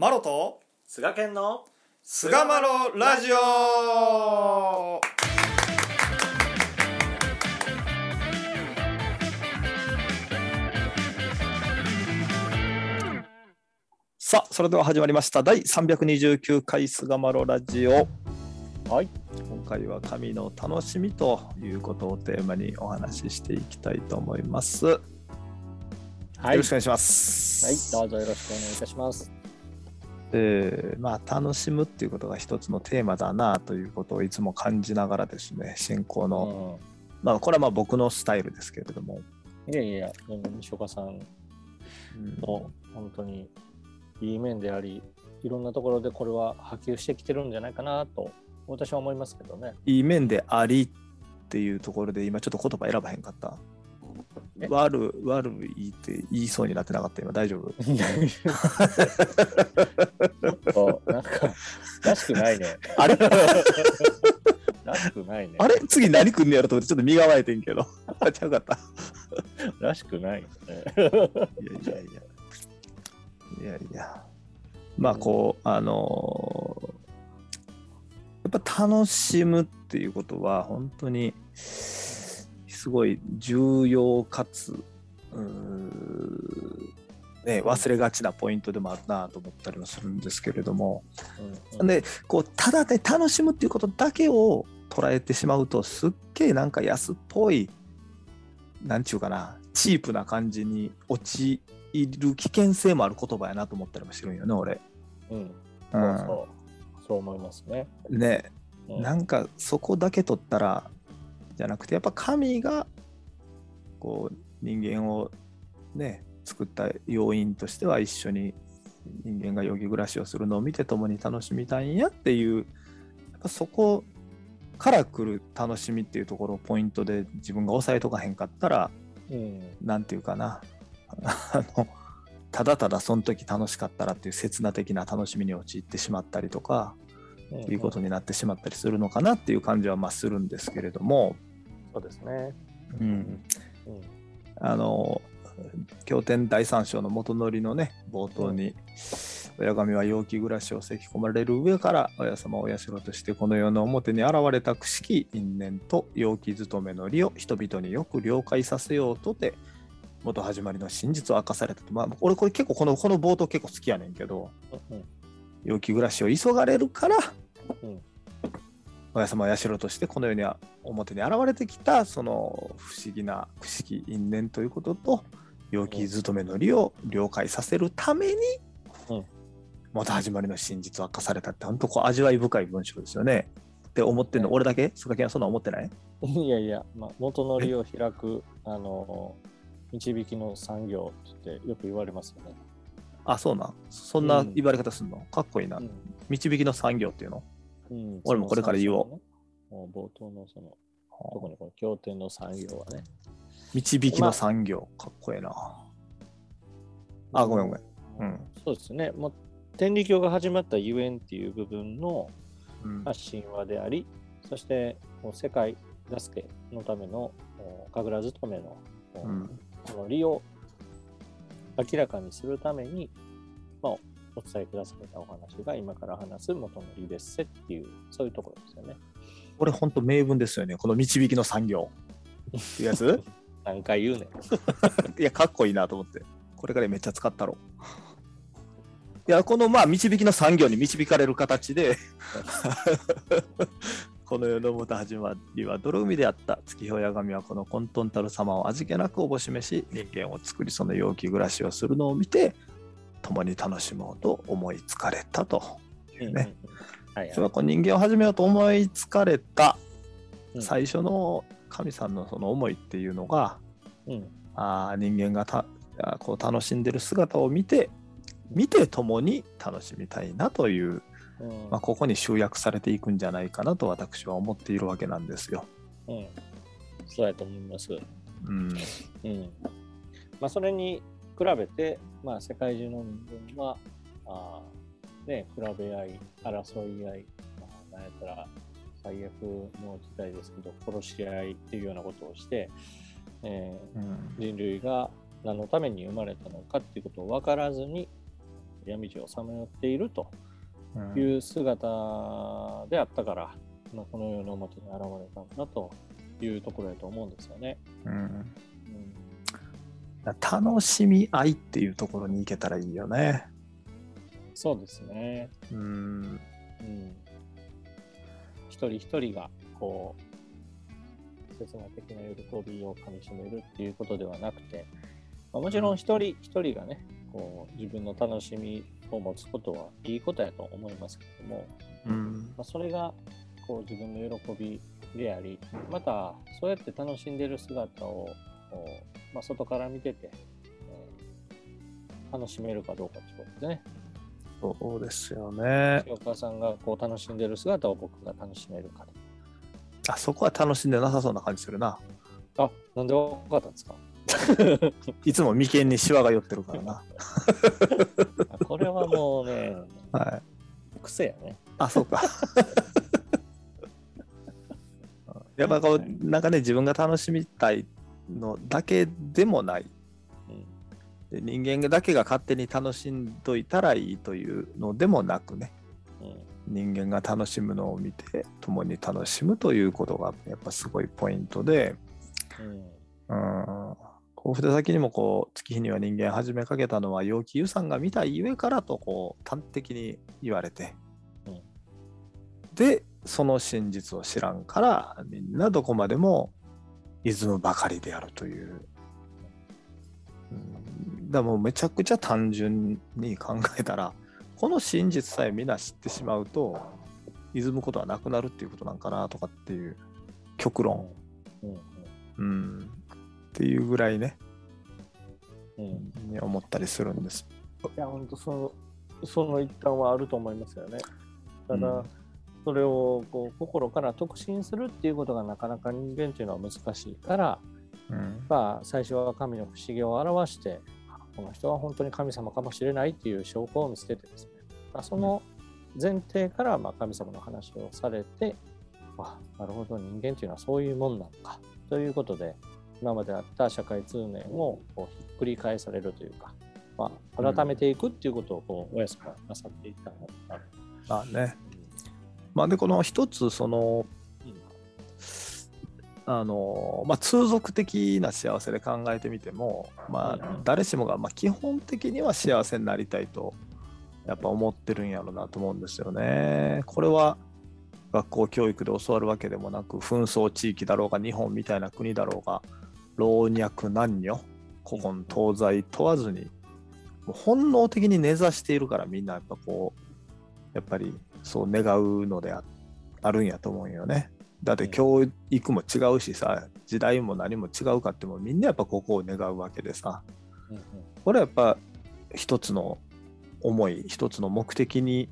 マロと菅健の菅マロラジオ。さあそれでは始まりました。第329回菅マロラジオ。はい。今回は神の楽しみということをテーマにお話ししていきたいと思います、はい。よろしくお願いします。はいどうぞよろしくお願いいたしますえーまあ、楽しむっていうことが一つのテーマだなということをいつも感じながらですね進行の、まあこれはまあ僕のスタイルですけれども、うん、いやいやでも西岡さんうん。の本当にいい面でありいろんなところでこれは波及してきてるんじゃないかなと私は思いますけどね。いい面でありっていうところで今ちょっと言葉選ばへんかった。え悪悪いって言いそうになってなかった今。大丈夫？ちょっとなんからしくないね。あれ？らしくないね。あれ？次何くんねやろと思ってちょっと身構えてんけど。あ ちゃうかった。らしくないね。いやいやいや。いやいや。まあこうあのーやっぱ楽しむっていうことは本当にすごい重要かつね、忘れがちなポイントでもあるなと思ったりもするんですけれども、うんでこうただね楽しむっていうことだけを捉えてしまうとすっげえなんか安っぽいなんちゅうかなチープな感じに陥る危険性もある言葉やなと思ったりもしてるんよね俺。うん、うん。そう。そう思いますね、ね。うん。なんかそこだけ取ったらじゃなくてやっぱ神がこう人間をね作った要因としては一緒に人間がよぎ暮らしをするのを見て共に楽しみたいんやっていうやっぱそこから来る楽しみっていうところをポイントで自分が押さえとかへんかったらうん。なんていうかな。あのただただその時楽しかったらっていう刹那的な楽しみに陥ってしまったりとか、うん。いうことになってしまったりするのかなっていう感じはまあするんですけれども、そうですね、うん、うん。あの経典第三章の元のりのね冒頭に「親神は陽気暮らしをせき込まれる上から親様をお社としてこの世の表に現れたくしき因縁と陽気勤めの利を人々によく了解させようとて元始まりの真実を明かされたと。まあ俺これ結構このこの冒頭結構好きやねんけどうん。陽気暮らしを急がれるからうん親様は社としてこの世には表に現れてきたその不思議な不思議因縁ということと陽気勤めの利を了解させるために、うん。元始まりの真実を明かされたって本当こう味わい深い文章ですよね。って思ってんの、ね俺だけ？菅木はそんな思ってない？いやいや、まあ、元のりを開く、あの、導きの産業ってよく言われますよね。あそうなん？そんな言われ方すんの、かっこいいな、うん。導きの産業っていうの？うん俺もこれから言おう冒頭のその、特にこの経典の産業はね。導きの産業、かっこいいな。あごめんごめん。うんそうですね。もう天理教が始まったゆえんっていう部分の、うんまあ、神話であり、そして世界助けのためのお神楽勤めの、おうんこの利を明らかにするために、まあ、お伝えくだされたお話が今から話す元の利ですせっていう、そういうところですよね。これ本当名文ですよねこの導きの産業っていうやつ？何回言うねん。いや、かっこいいなと思って。これからめっちゃ使ったろ。いや、このまあ導きの産業に導かれる形で、この世の元始まりは泥海であった月日親神はこの混沌たる様を味気なくおぼしめし、人間を作りその陽気暮らしをするのを見て、共に楽しもうと思いつかれたといそれはこう人間を始めようと思いつかれた。うん。最初の神さんのその思いっていうのが、い。うん。あー人間がたあこう楽しんでる姿を見て見て共に楽しみたいなという、うん。まあ、ここに集約されていくんじゃないかなと私は思っているわけなんですよ。うん。そうやと思います。うん。うん。まあ、それに比べて、まあ、世界中の人間はあー、ね、比べ合い、争い合い、まあ、なんやったら最悪の時代ですけど、殺し合いっていうようなことをして、えーうん。人類が何のために生まれたのかっていうことを分からずに闇路をさまよっているとうん。いう姿であったから、まあ、この世の表に現れたんだというところだと思うんですよね。うんうん楽しみ合いっていうところに行けたらいいよね。そうですね。うんうん、一人一人がこう刹那的な喜びをかみしめるっていうことではなくて、まあ、もちろん一人一人がねこう自分の楽しみを持つことはいいことやと思いますけども、うんまあ、それがこう自分の喜びでありまたそうやって楽しんでる姿をこう、まあ、外から見てて、えー楽しめるかどうかってことですね。そうですよね。お母さんがこう楽しんでる姿を僕が楽しめるかあそこは楽しんでなさそうな感じするな。あ、なんでわかったんですか？いつも眉間にシワが寄ってるからな。あこれはもうね、はい。癖やね。あ、そうか。やっぱこう、なんかね、自分が楽しみたいのだけでもない。うんで人間だけが勝手に楽しんどいたらいいというのでもなくね、うん人間が楽しむのを見て、共に楽しむということがやっぱすごいポイントで、うん。うん、こう筆先にもこう月日には人間始めかけたのは陽気湯さんが見たゆえからとこう端的に言われて、うん。でその真実を知らんからみんなどこまでも泉むばかりであるという、うん、だもうめちゃくちゃ単純に考えたらこの真実さえみんな知ってしまうと泉むことはなくなるっていうことなんかなとかっていう極論、うんうん。うん、っていうぐらいね。うん。に思ったりするんです。いや、本当その、その一端はあると思いますよね。ただ、うんそれをこう心から特進するっていうことがなかなか人間っていうのは難しいから、うんまあ、最初は神の不思議を表して、この人は本当に神様かもしれないっていう証拠を見つけてですね、まあ、その前提からまあ神様の話をされて、あなるほど、人間っていうのはそういうもんなのかということで、今まであった社会通念をこうひっくり返されるというか、まあ、改めていくっていうことをこう、おやすがなさっていったのかな。まあね。まあでこの一つそのうんあのまあ通俗的な幸せで考えてみてもまあ誰しもがまあ基本的には幸せになりたいとやっぱ思ってるんやろうなと思うんですよね。これは学校教育で教わるわけでもなく紛争地域だろうが日本みたいな国だろうが老若男女古今東西問わずにもう本能的に根ざしているからみんなやっぱこうやっぱりそう願うのでああるんやと思うよね。だって教育も違うしさ時代も何も違うかってもみんなやっぱここを願うわけでさ。うんうん。これはやっぱ一つの思い一つの目的に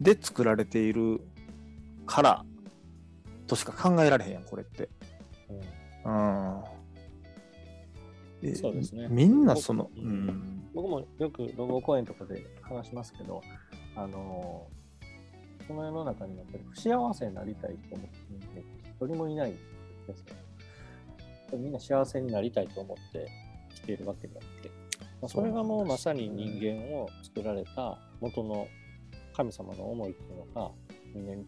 で作られているからとしか考えられへんやんこれって。うん。うん。でそうですね。みんなその、ううん。ん僕もよく老後公演とかで話しますけど、あのこの世の中にやっぱり不幸せになりたいと思ってる人一人もいないんですよ。みんな幸せになりたいと思ってきているわけであって、まあ、それがもうまさに人間を作られた元の神様の思いっていうのが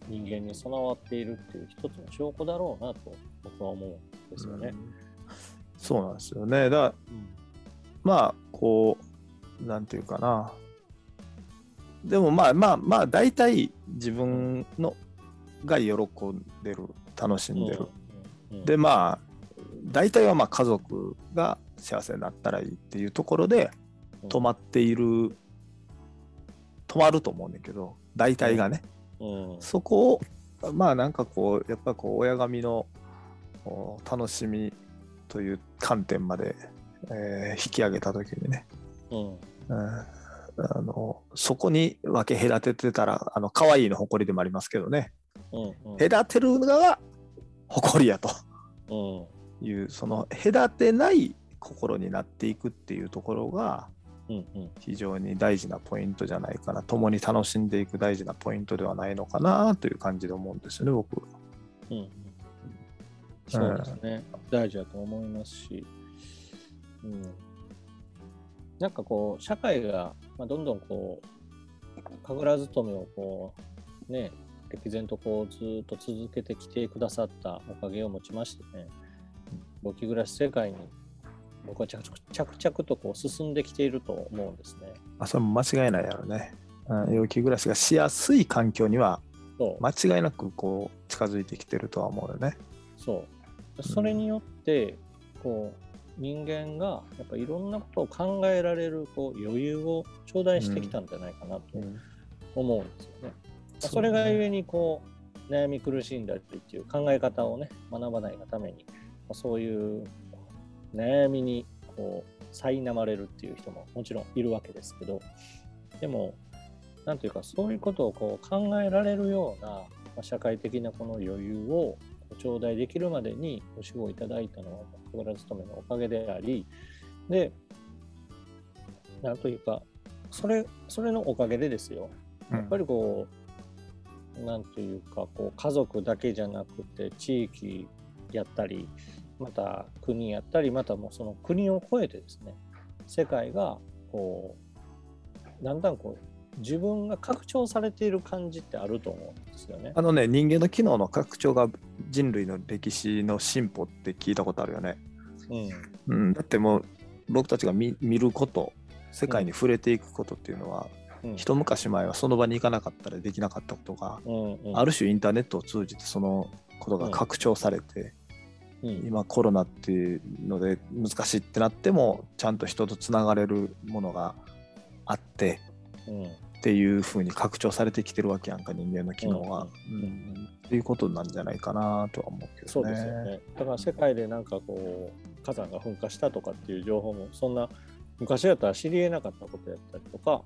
人間に備わっているっていう一つの証拠だろうなと僕は思うんですよね。そうなんですよね。だからまあこうなんていうかなでもまあまあまあ大体自分のが喜んでる楽しんでる、うんうんでまあ大体はまあ家族が幸せになったらいいっていうところでうん。止まっている止まると思うんだけど大体がね、うん。そこをまあなんかこうやっぱこう親神の楽しみという観点まで、えー引き上げた時にね、うん。うんあのそこに分け隔ててたらあの可愛いの誇りでもありますけどね。うんうん。隔てるのが誇りやと。うんいうその隔てない心になっていくっていうところがうんうん。非常に大事なポイントじゃないかな。共に楽しんでいく大事なポイントではないのかなという感じで思うんですよね僕。うんうん。そうですね、大事だと思いますし、うん、なんかこう、社会が、まあ、どんどんこう、神楽勤めをこう、ね、歴然とこうずっと続けてきてくださったおかげをもちましてね、簿記暮らし世界に僕は着々とこう進んできていると思うんですね。あそれも間違いないやろね。うん、陽気暮らしがしやすい環境には間違いなくこう近づいてきてるとは思うよね。そうそれによってこう人間がやっぱいろんなことを考えられるこう余裕を頂戴してきたんじゃないかなと思うんですよね。そうそれがゆえにこう悩み苦しんだりっていう考え方をね学ばないがためにまあそういう悩みにこう苛まれるっていう人ももちろんいるわけですけどでもなんというかそういうことをこう考えられるような、まあ、社会的なこの余裕を頂戴できるまでにご指導いただいたのは神楽勤めのおかげでありでなんというかそれそれのおかげでですよ。やっぱりこう、なんというかこう家族だけじゃなくて地域やったりまた国やったりまたもうその国を超えてですね世界がこうだんだんこう自分が拡張されている感じってあると思うんですよね。あのね人間の機能の拡張が人類の歴史の進歩って聞いたことあるよね。うん。うん、だってもう僕たちが見見ること世界に触れていくことっていうのは、うん。一昔前はその場に行かなかったらできなかったことが、うんうん。ある種インターネットを通じてそのことが拡張されて、うん。今コロナっていうので難しいってなってもちゃんと人とつながれるものがあってうんっていう風に拡張されてきてるわけやんか人間の機能が。うんうんっていうことなんじゃないかなとは思うけどね。そうですよね。だから世界でなんかこう火山が噴火したとかっていう情報もそんな昔だったら知り得なかったことやったりとか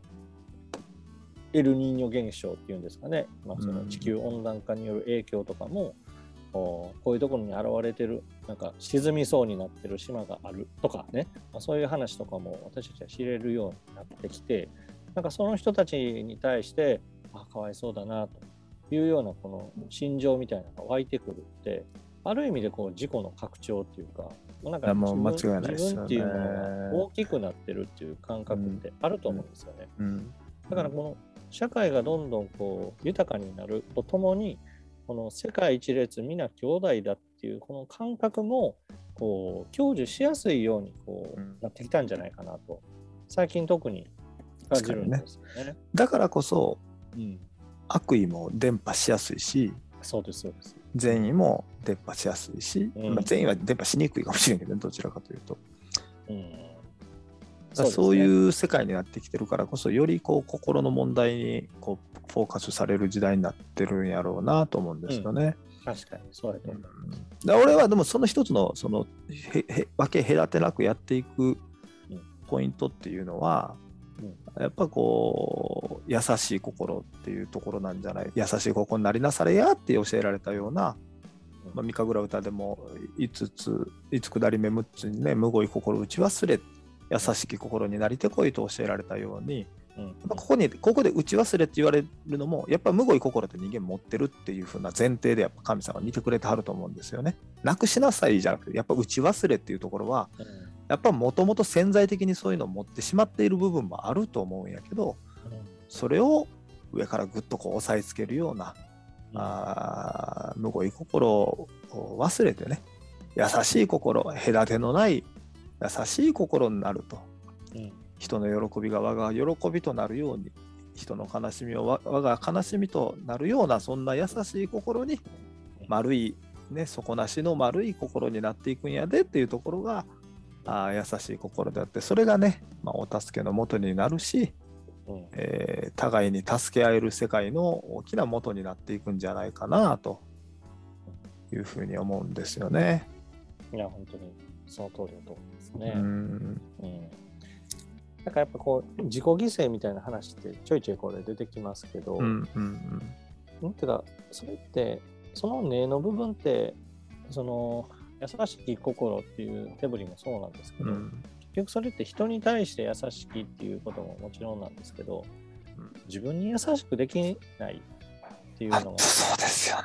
エルニーニョ現象っていうんですかね、まあ、その地球温暖化による影響とかも、こうこういうところに現れてるなんか沈みそうになってる島があるとかね、まあ、そういう話とかも私たちは知れるようになってきてなんかその人たちに対してあかわいそうだなというようなこの心情みたいなのが湧いてくるってある意味でこう自己の拡張っていうかなんかもう間違い自分ないですよね。自分っていうものが大きくなってるっていう感覚ってあると思うんですよね。うん。だからこの社会がどんどんこう豊かになるとともにこの世界一列皆兄弟だっていうこの感覚もこう享受しやすいようにこううん。なってきたんじゃないかなと。最近特にですよね。だからこそうん、悪意も伝播しやすいしそうですそうです。善意も伝播しやすいし、うんまあ、善意は伝播しにくいかもしれんけどねどちらかというと。うん、だからそうういう世界になってきてるからこそよりこう心の問題にこうフォーカスされる時代になってるんやろうなと思うんですよね。ですね確かにそうやと思う。だから俺はでもその一つのそのへへ分け隔てなくやっていくポイントっていうのは、やっぱこう優しい心っていうところなんじゃない？優しい心になりなされやって教えられたような、まあ、三神楽歌でも5つ5つ下り目6つにねむごい心打ち忘れ優しき心になりてこいと教えられたようにここにここで打ち忘れって言われるのもやっぱむごい心って人間持ってるっていう風な前提でやっぱ神様が見てくれてはると思うんですよね。なくしなさいじゃなくてやっぱ打ち忘れっていうところはうんやっぱもともと潜在的にそういうのを持ってしまっている部分もあると思うんやけどそれを上からぐっとこう押さえつけるような、あーむごい心を忘れてね優しい心隔てのない優しい心になると。うん。人の喜びが我が喜びとなるように人の悲しみをわ我が悲しみとなるようなそんな優しい心に丸いね底なしの丸い心になっていくんやでっていうところがあー優しい心であってそれがね、まあ、お助けのもとになるし、うんえー互いに助け合える世界の大きな元になっていくんじゃないかなというふうに思うんですよね。いや本当にその通りだと思いますね。うんうんなんかやっぱこう自己犠牲みたいな話ってちょいちょいこれ出てきますけど、うんうんなんていうかそれってその根の部分ってその優しき心っていう手振りもそうなんですけど、うん結局それって人に対して優しきっていうことももちろんなんですけど、うん自分に優しくできないっていうあのがそうですよね。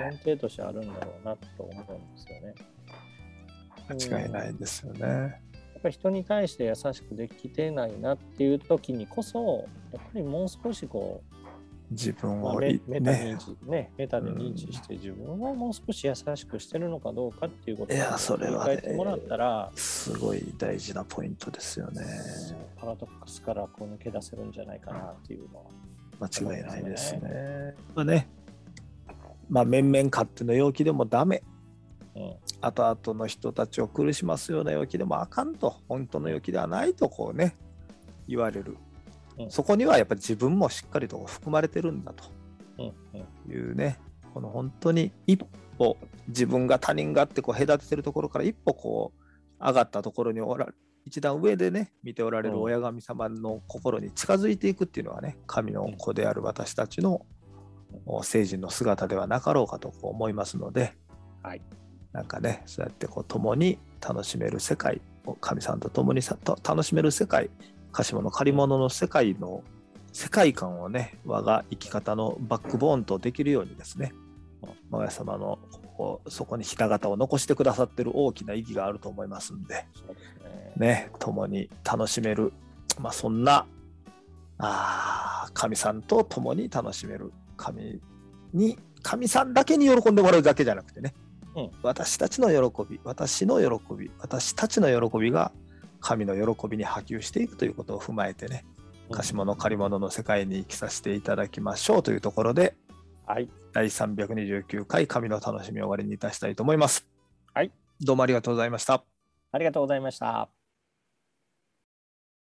前提としてあるんだろうなと思うんですよね。間違いないですよね。っぱり人に対して優しくできてないなっていう時にこそやっぱりもう少しこう自分まあメメタ認ね知ねメタで認知して自分をもう少し優しくしてるのかどうかっていうことをいやそれてもらったら、すごい大事なポイントですよね。パラドックスからこう抜け出せるんじゃないかなっていうのは。間違いないですね。まあね、まあ面々勝手の陽気でもダメ。うん後々の人たちを苦しますような陽気でもあかんと、本当の陽気ではないとこうね、言われる。うん。そこにはやっぱり自分もしっかりと含まれてるんだと。いうね、この本当に一歩自分が他人があってこう隔ててるところから一歩こう上がったところにおら一段上でね見ておられるうん。親神様の心に近づいていくっていうのはね神の子である私たちのお聖人の姿ではなかろうかとこう思いますのではい。なんかねそうやってこう共に楽しめる世界を神さんと共にさと楽しめる世界鹿島の借り物の世界の世界観をね我が生き方のバックボーンとできるようにですね親様のこうそこにひな形を残してくださってる大きな意義があると思いますんでね。ね共に楽しめる、まあ、そんなあー神さんと共に楽しめる神に神さんだけに喜んでもらうだけじゃなくてね、うん私たちの喜び私の喜び私たちの喜びが神の喜びに波及していくということを踏まえてね貸し物借り物の世界に生きさせていただきましょうというところではい。第329回神の楽しみを終わりにいたしたいと思います。はい。どうもありがとうございました。ありがとうございました。